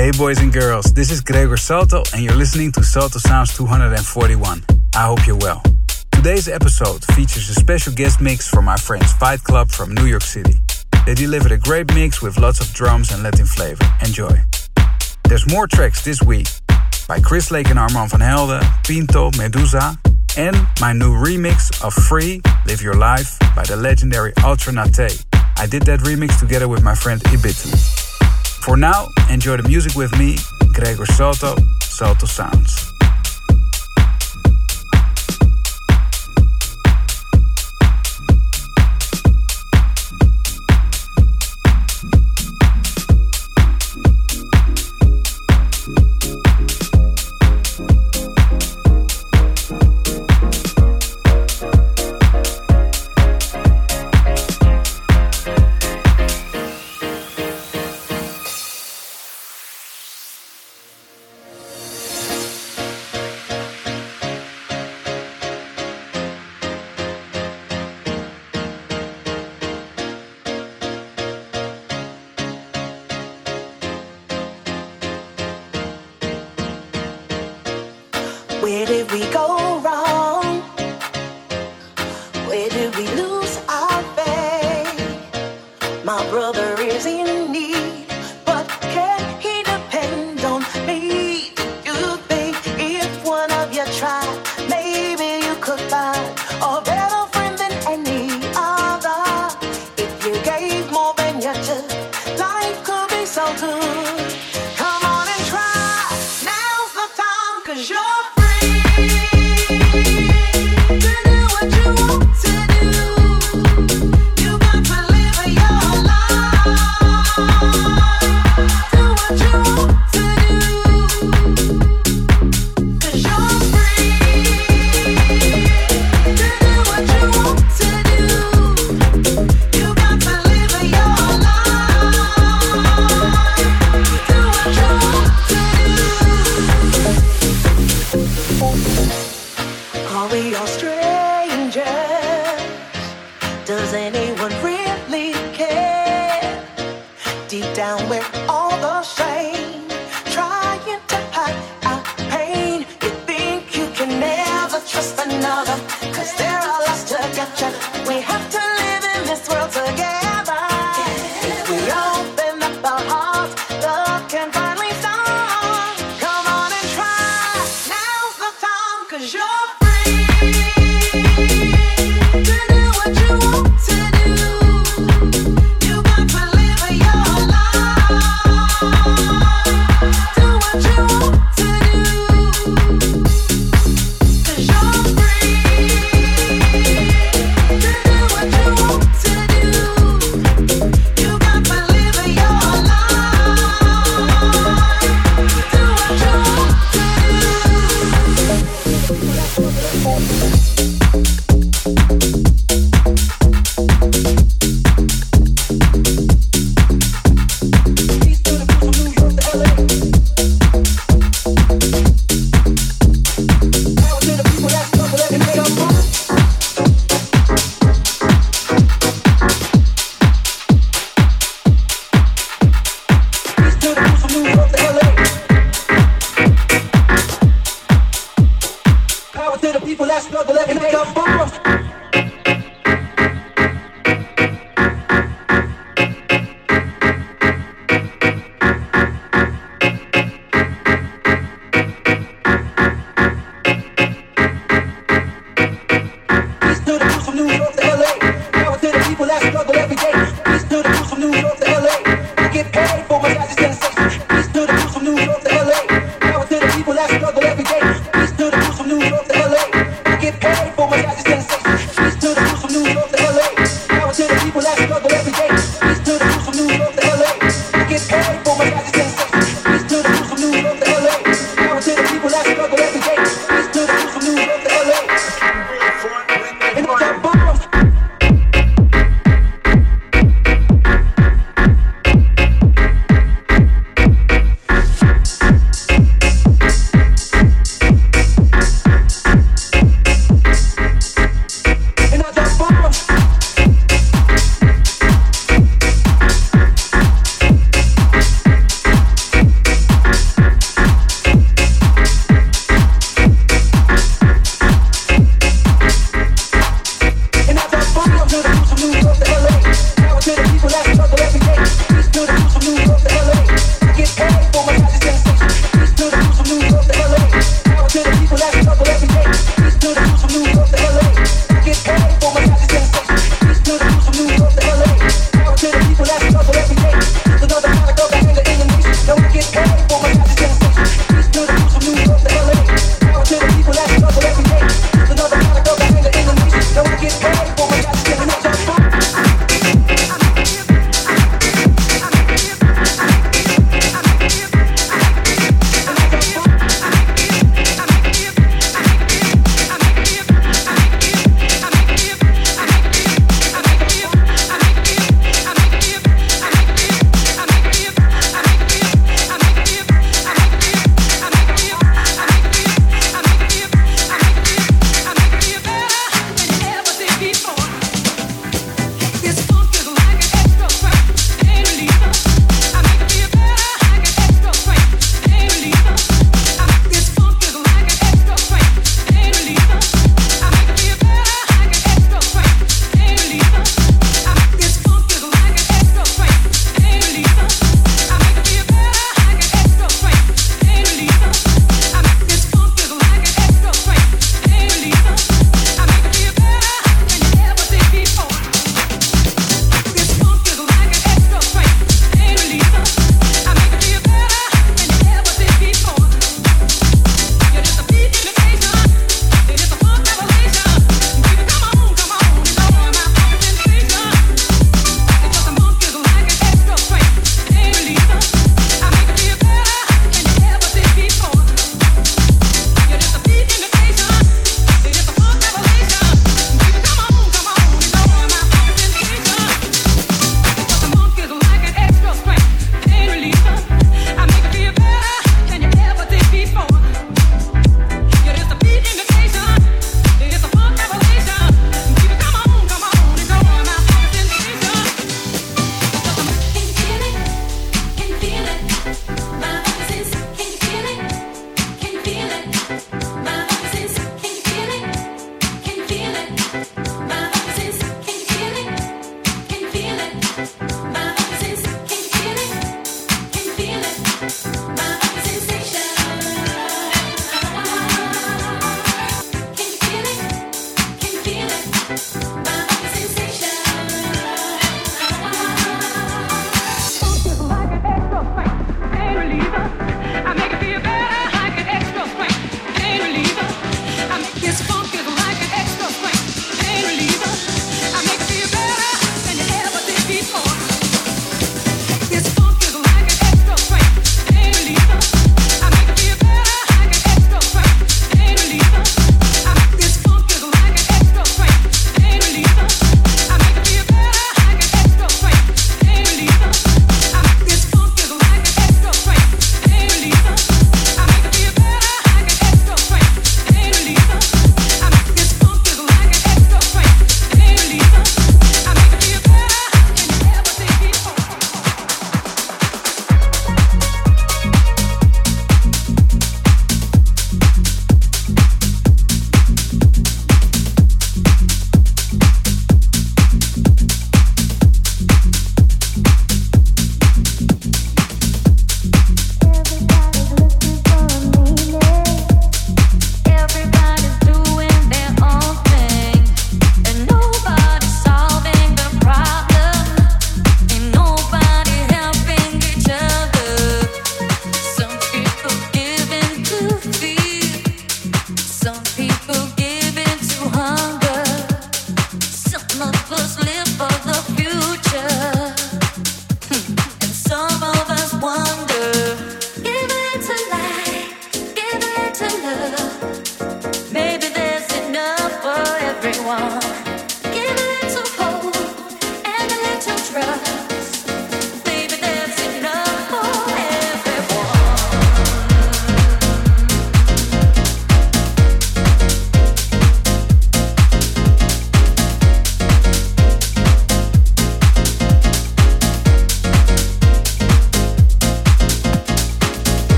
Hey boys and girls, this is Gregor Salto and you're listening to Salto Sounds 241. I hope you're well. Today's episode features a special guest mix from my friends Fight Club from New York City. They delivered a great mix with lots of drums and Latin flavor. Enjoy. There's more tracks this week by Chris Lake and Armand van Helden, Pinto, Meduza, and my new remix of Free Live Your Life by the legendary Ultra Nate. I did that remix together with my friend Ibitu. For now, enjoy the music with me, Gregor Salto, Salto Sounds.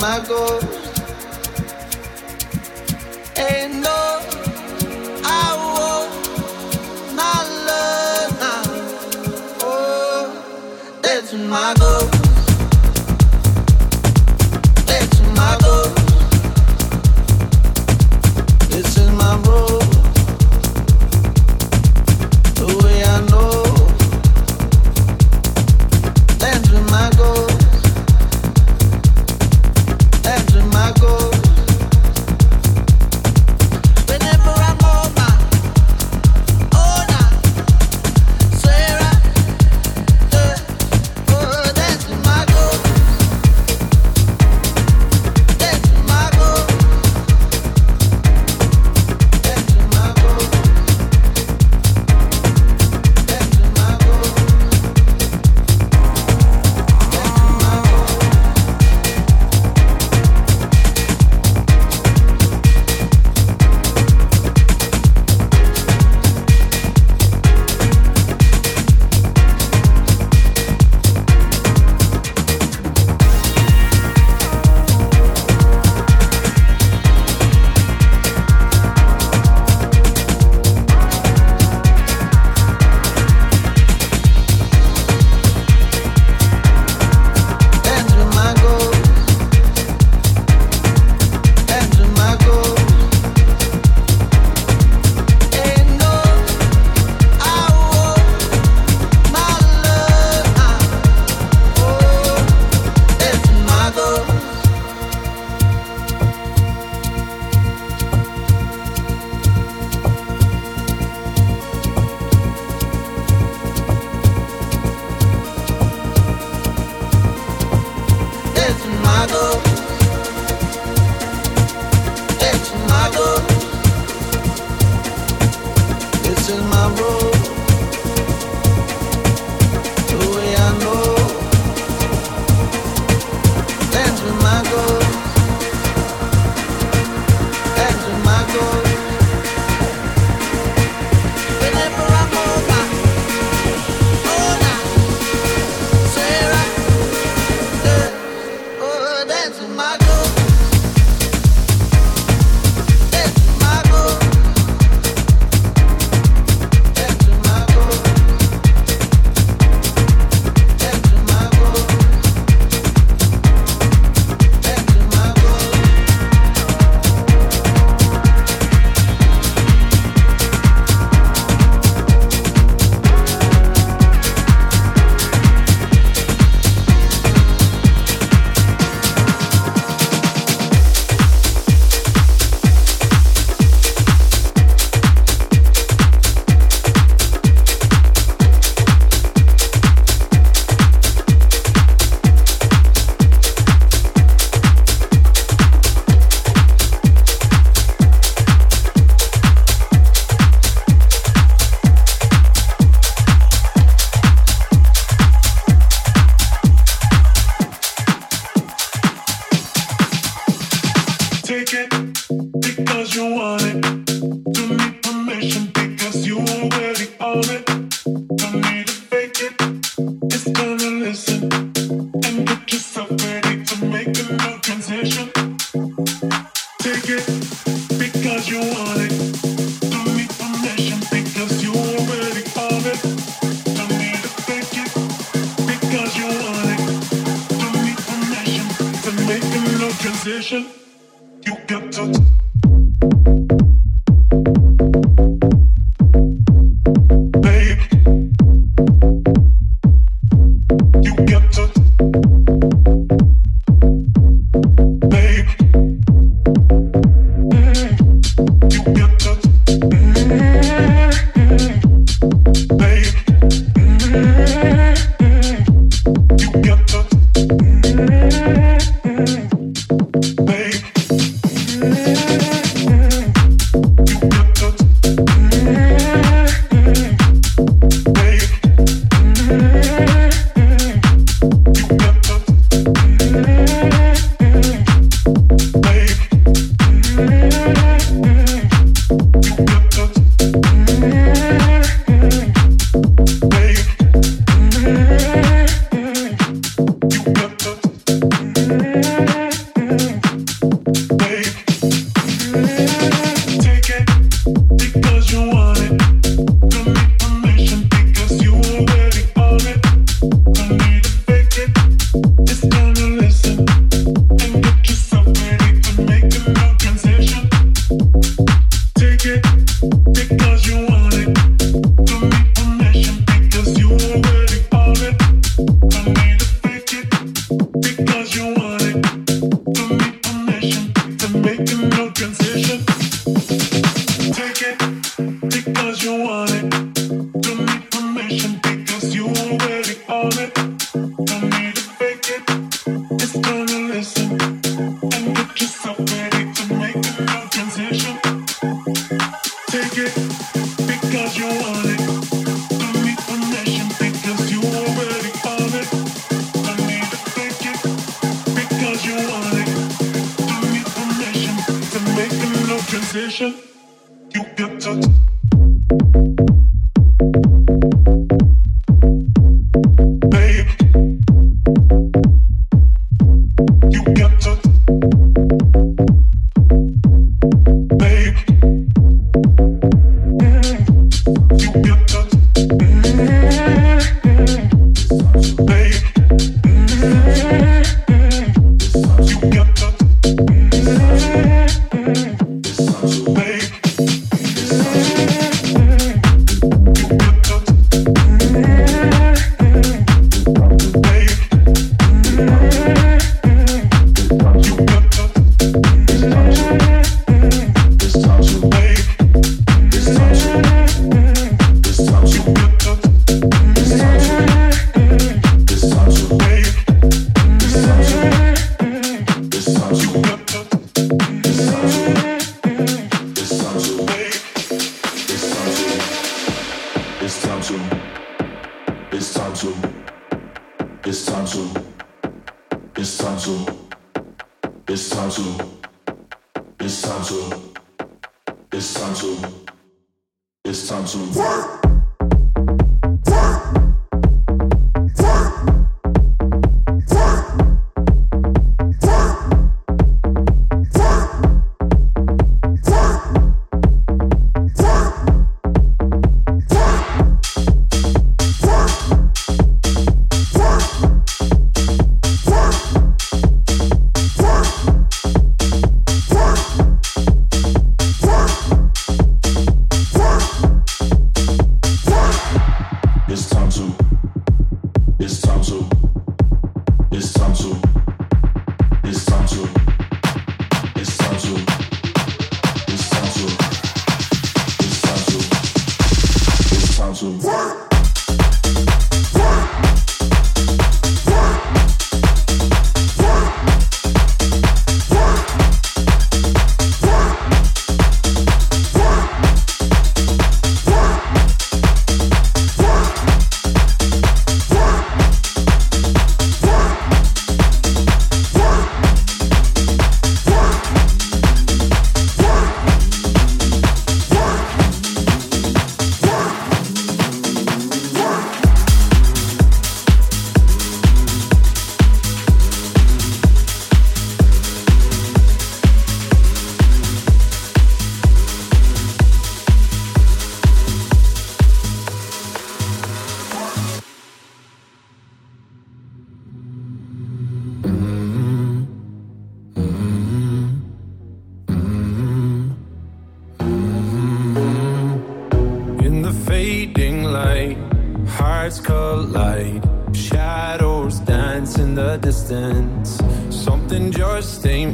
my goals. And no, I won't not love now. Oh, that's my goal.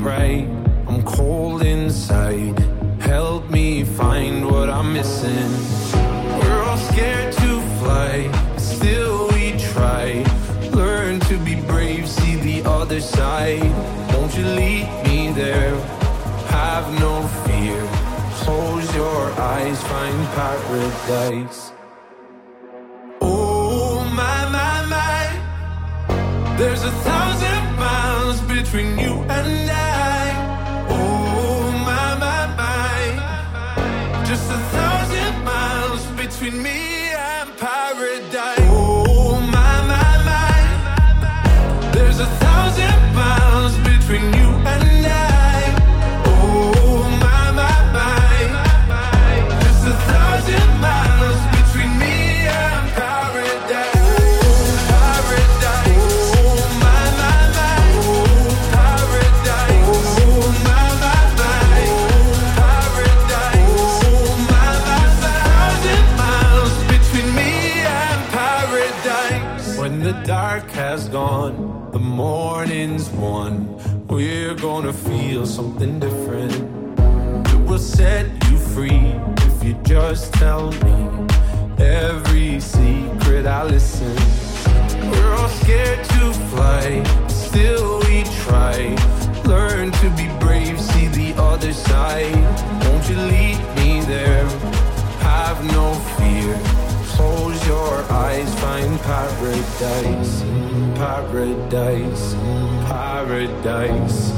Gonna paradise, paradise, paradise.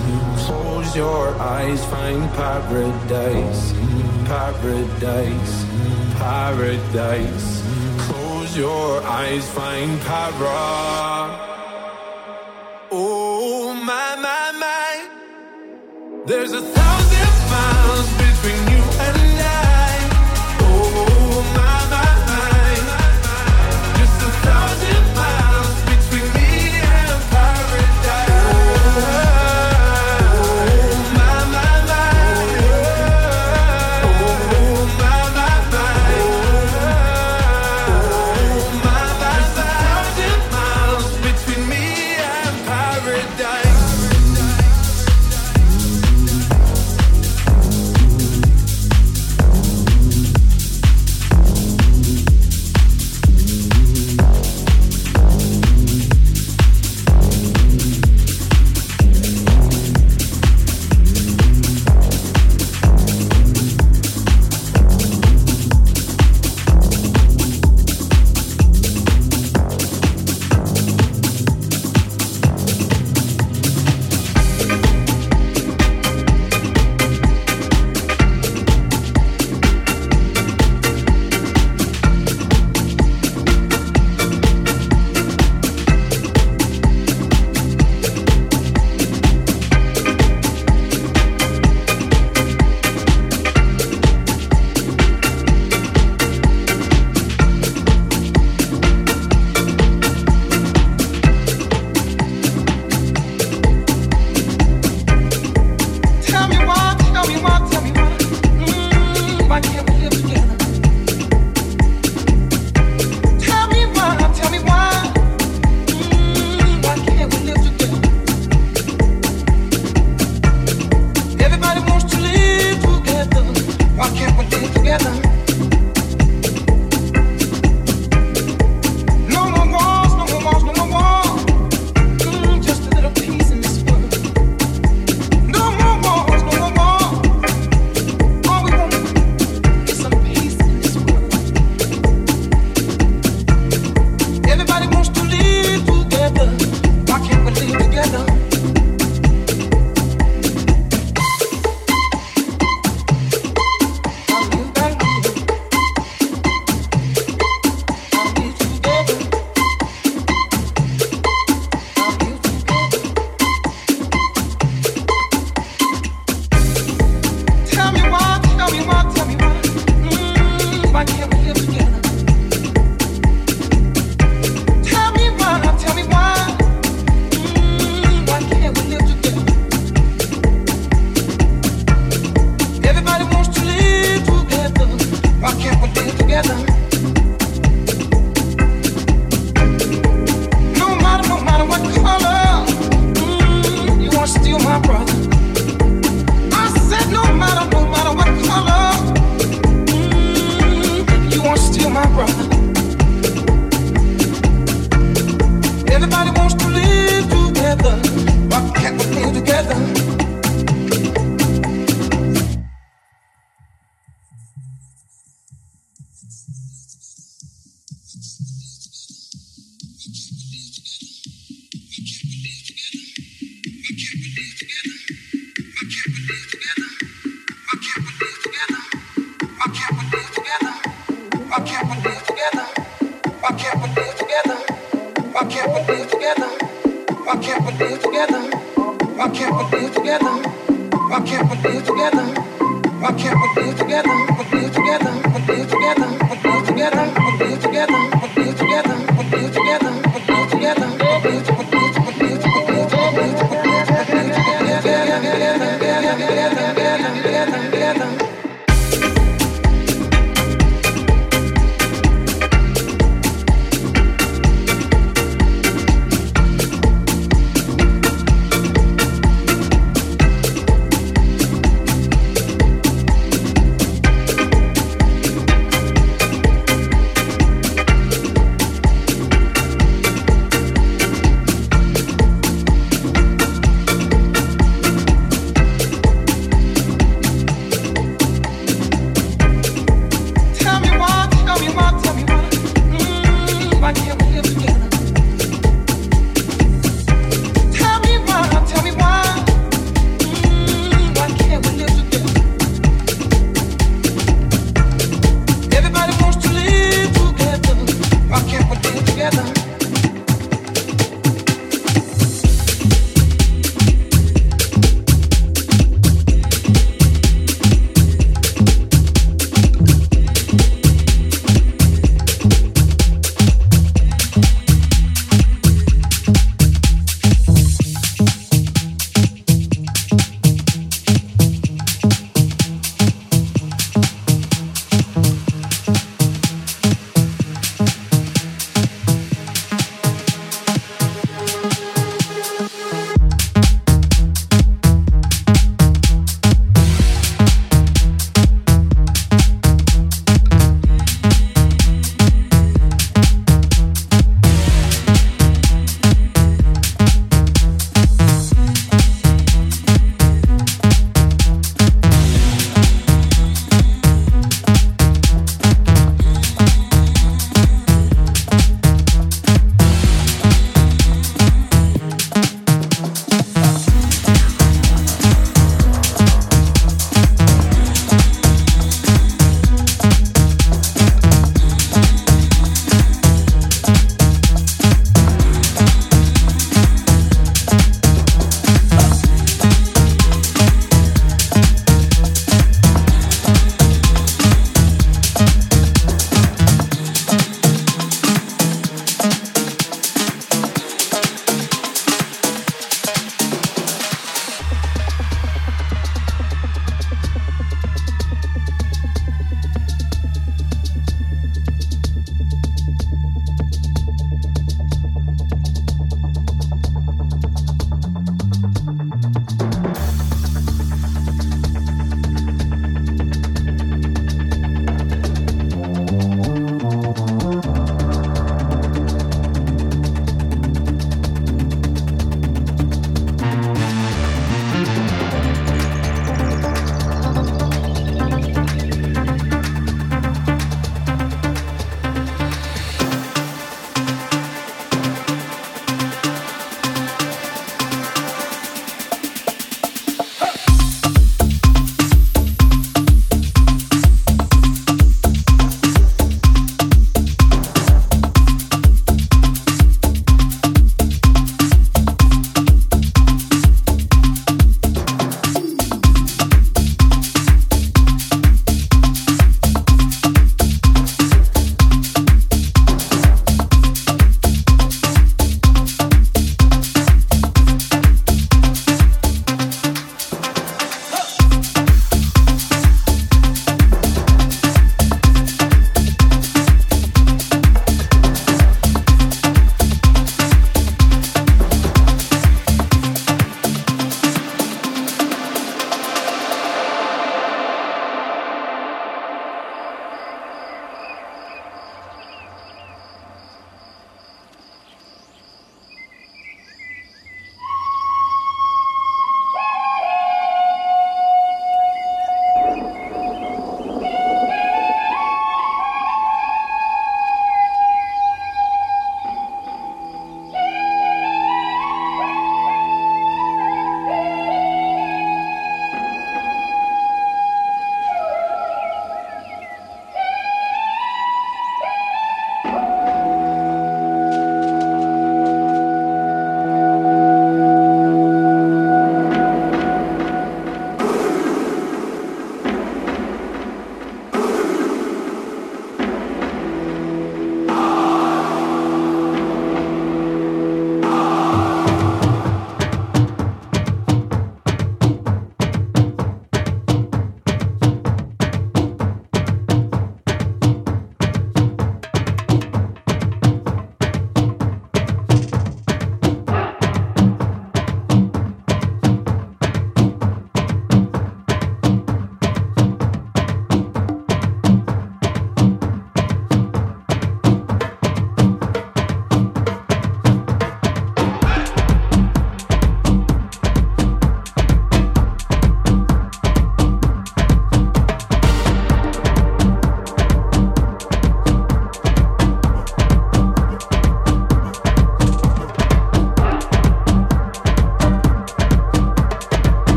Close your eyes, find paradise, paradise, paradise. Close your eyes, find para. Oh my my my, there's a thousand miles.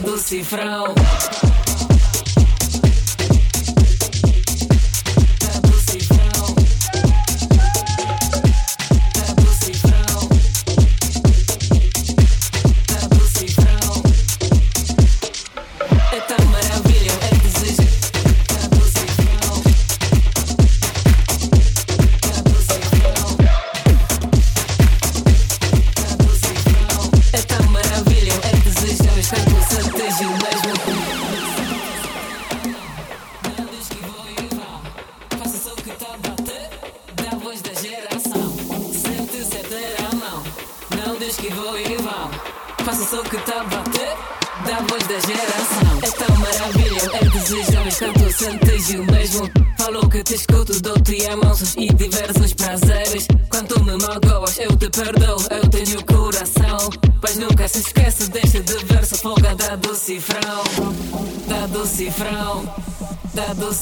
do cifrão.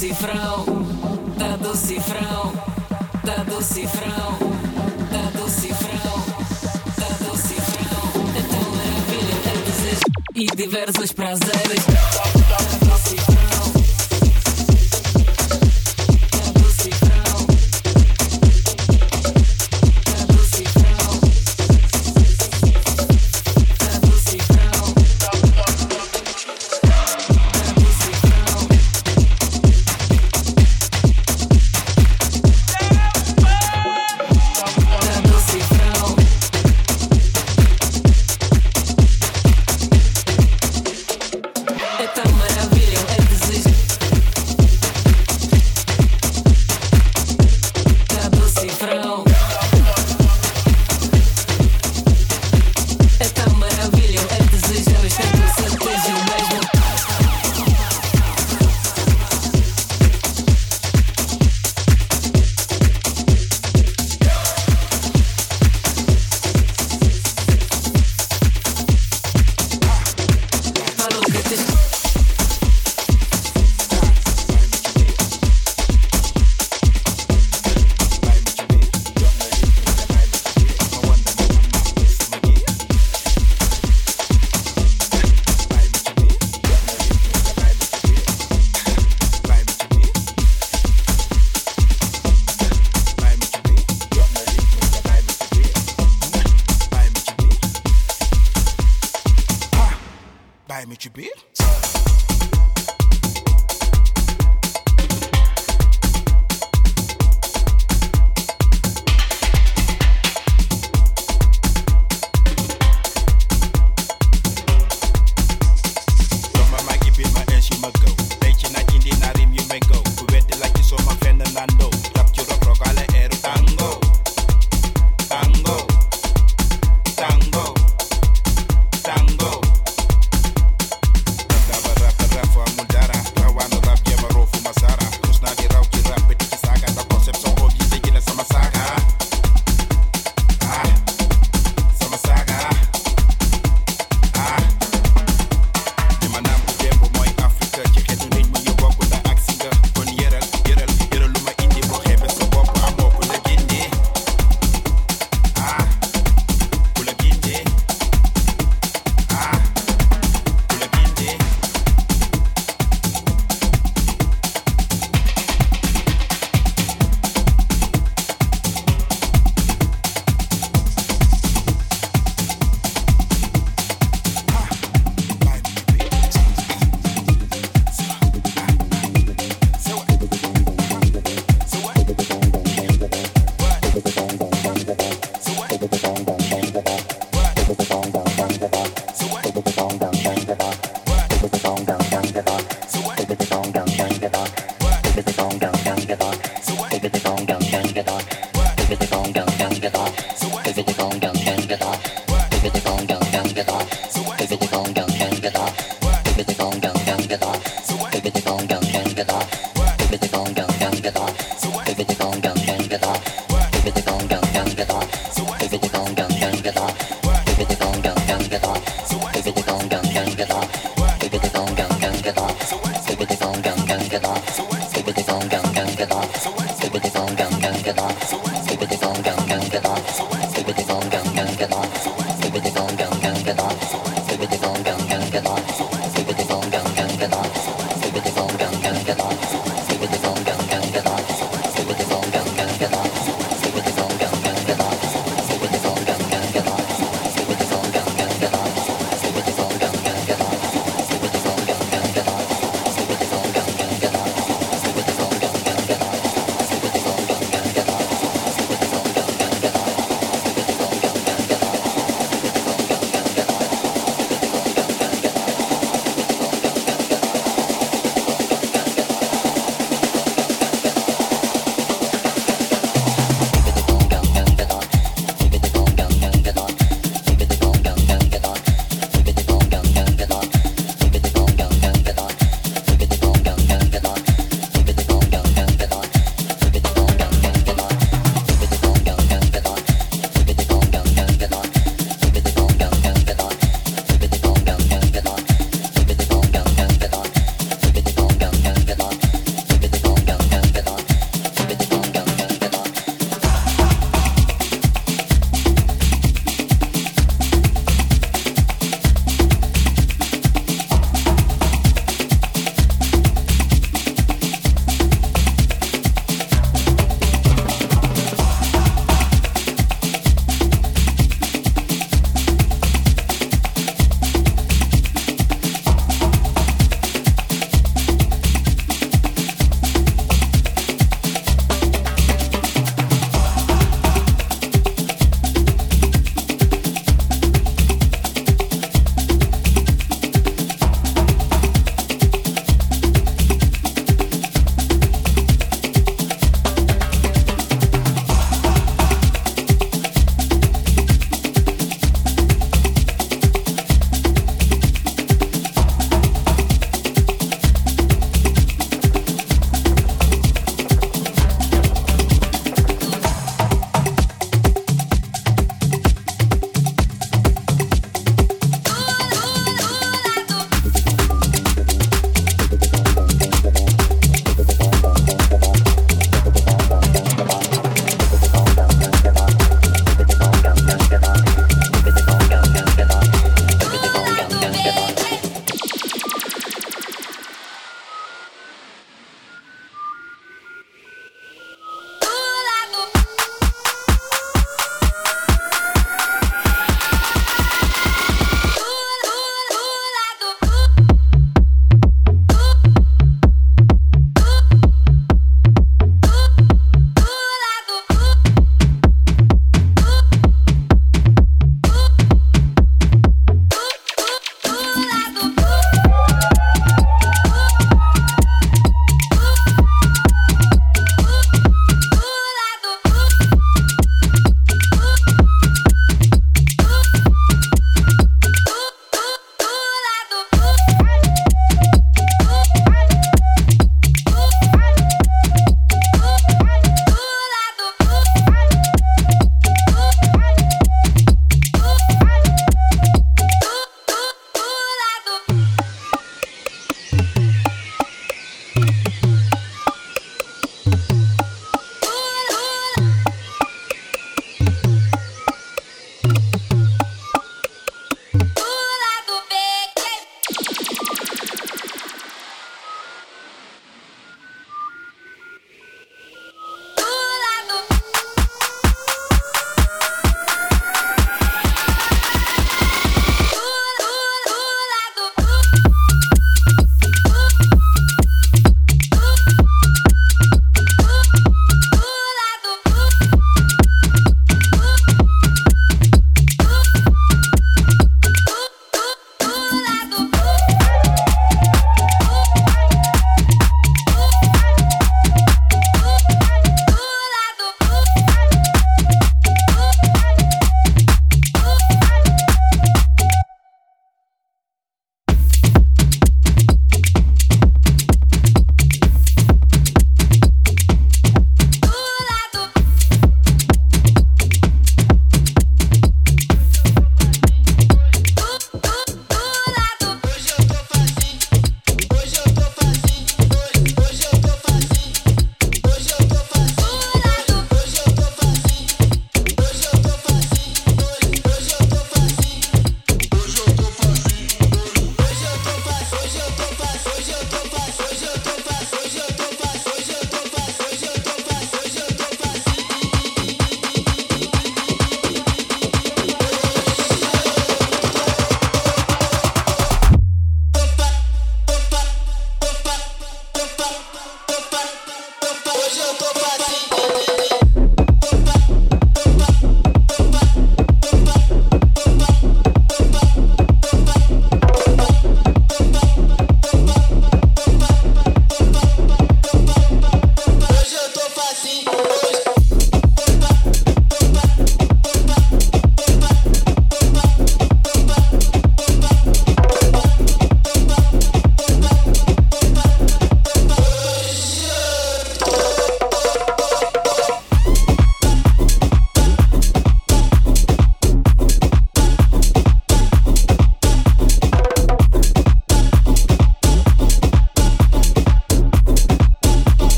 Cifrão, tá do cifrão, tá do cifrão, tá do cifrão, tá do cifrão. Então maravilha é desejo e diversos prazeres.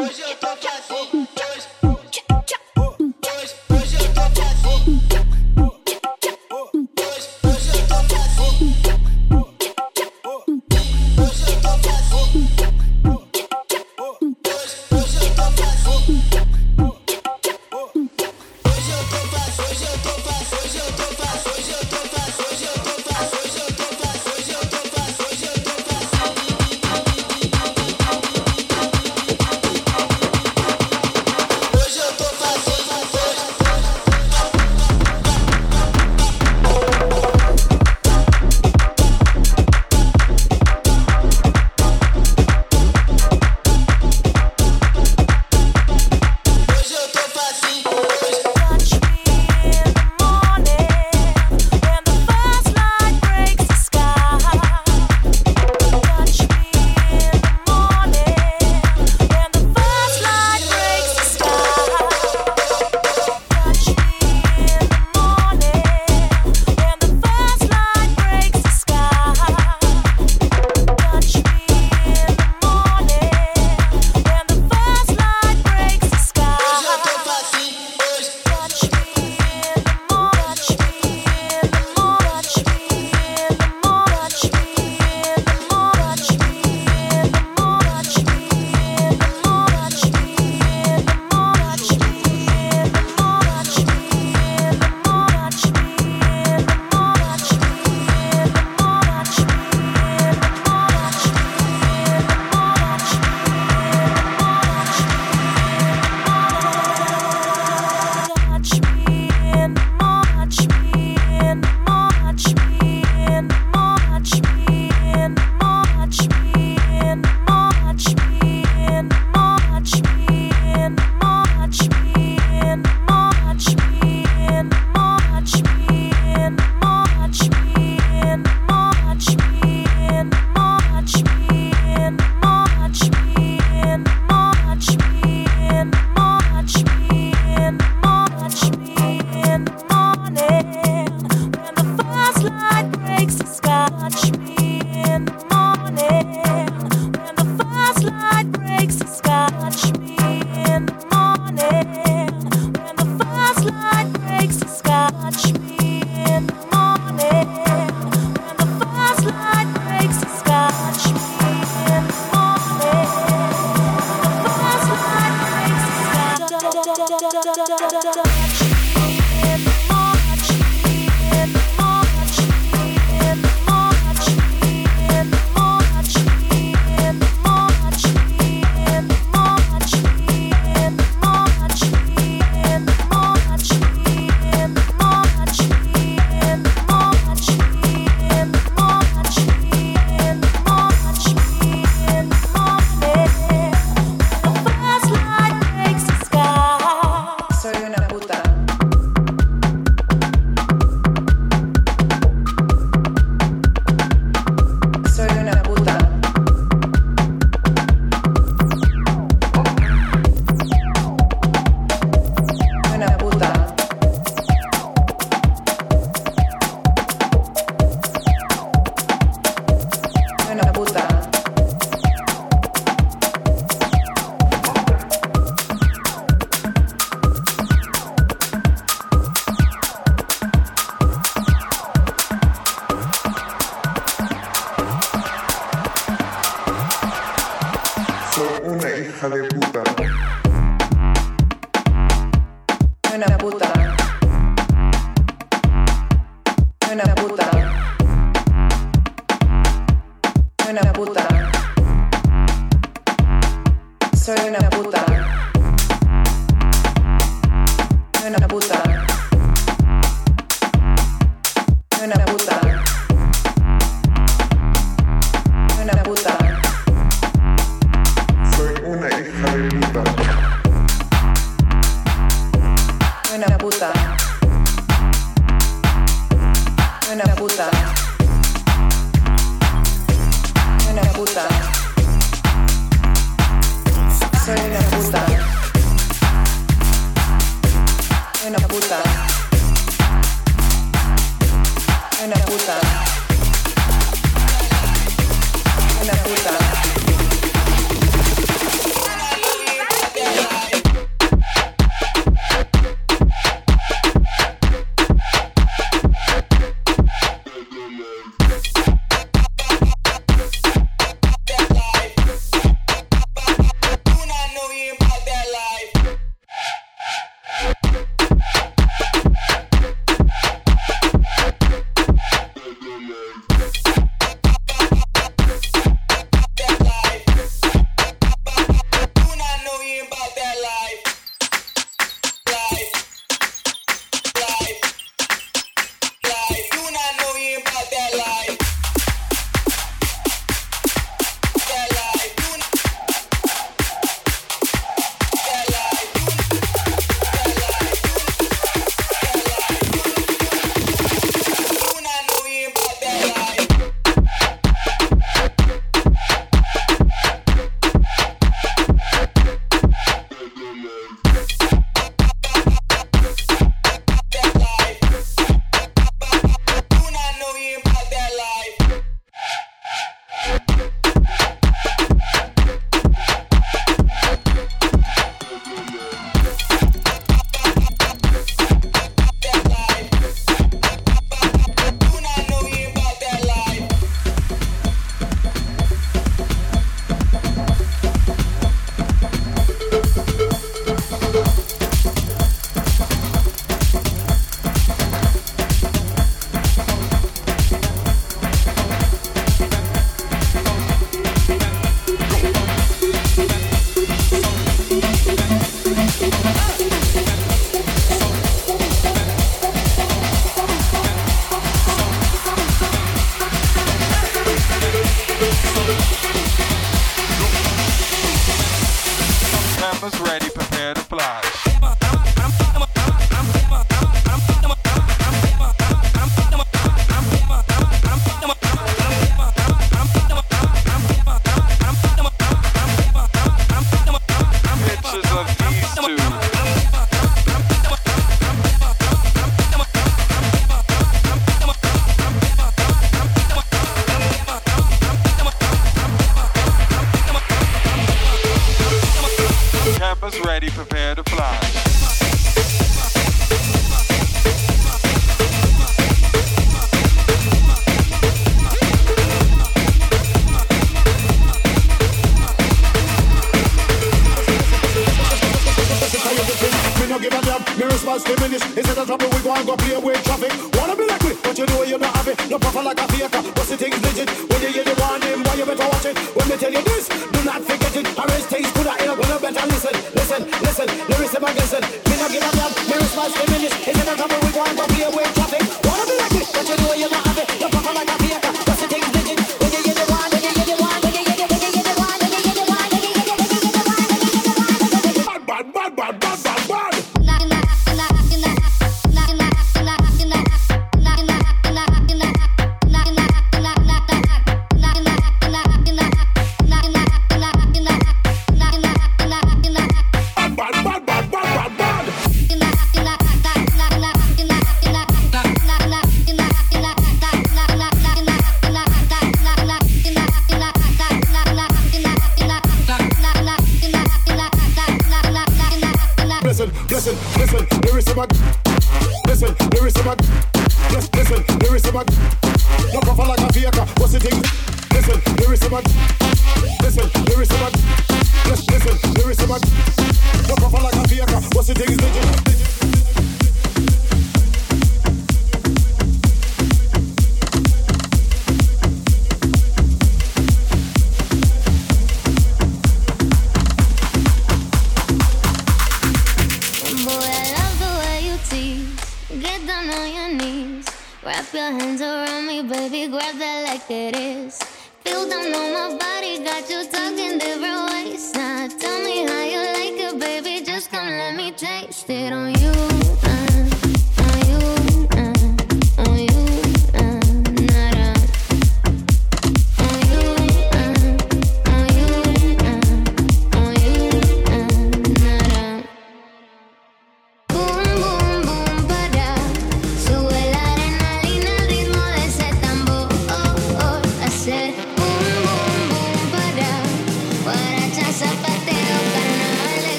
Hoje eu tô vazio.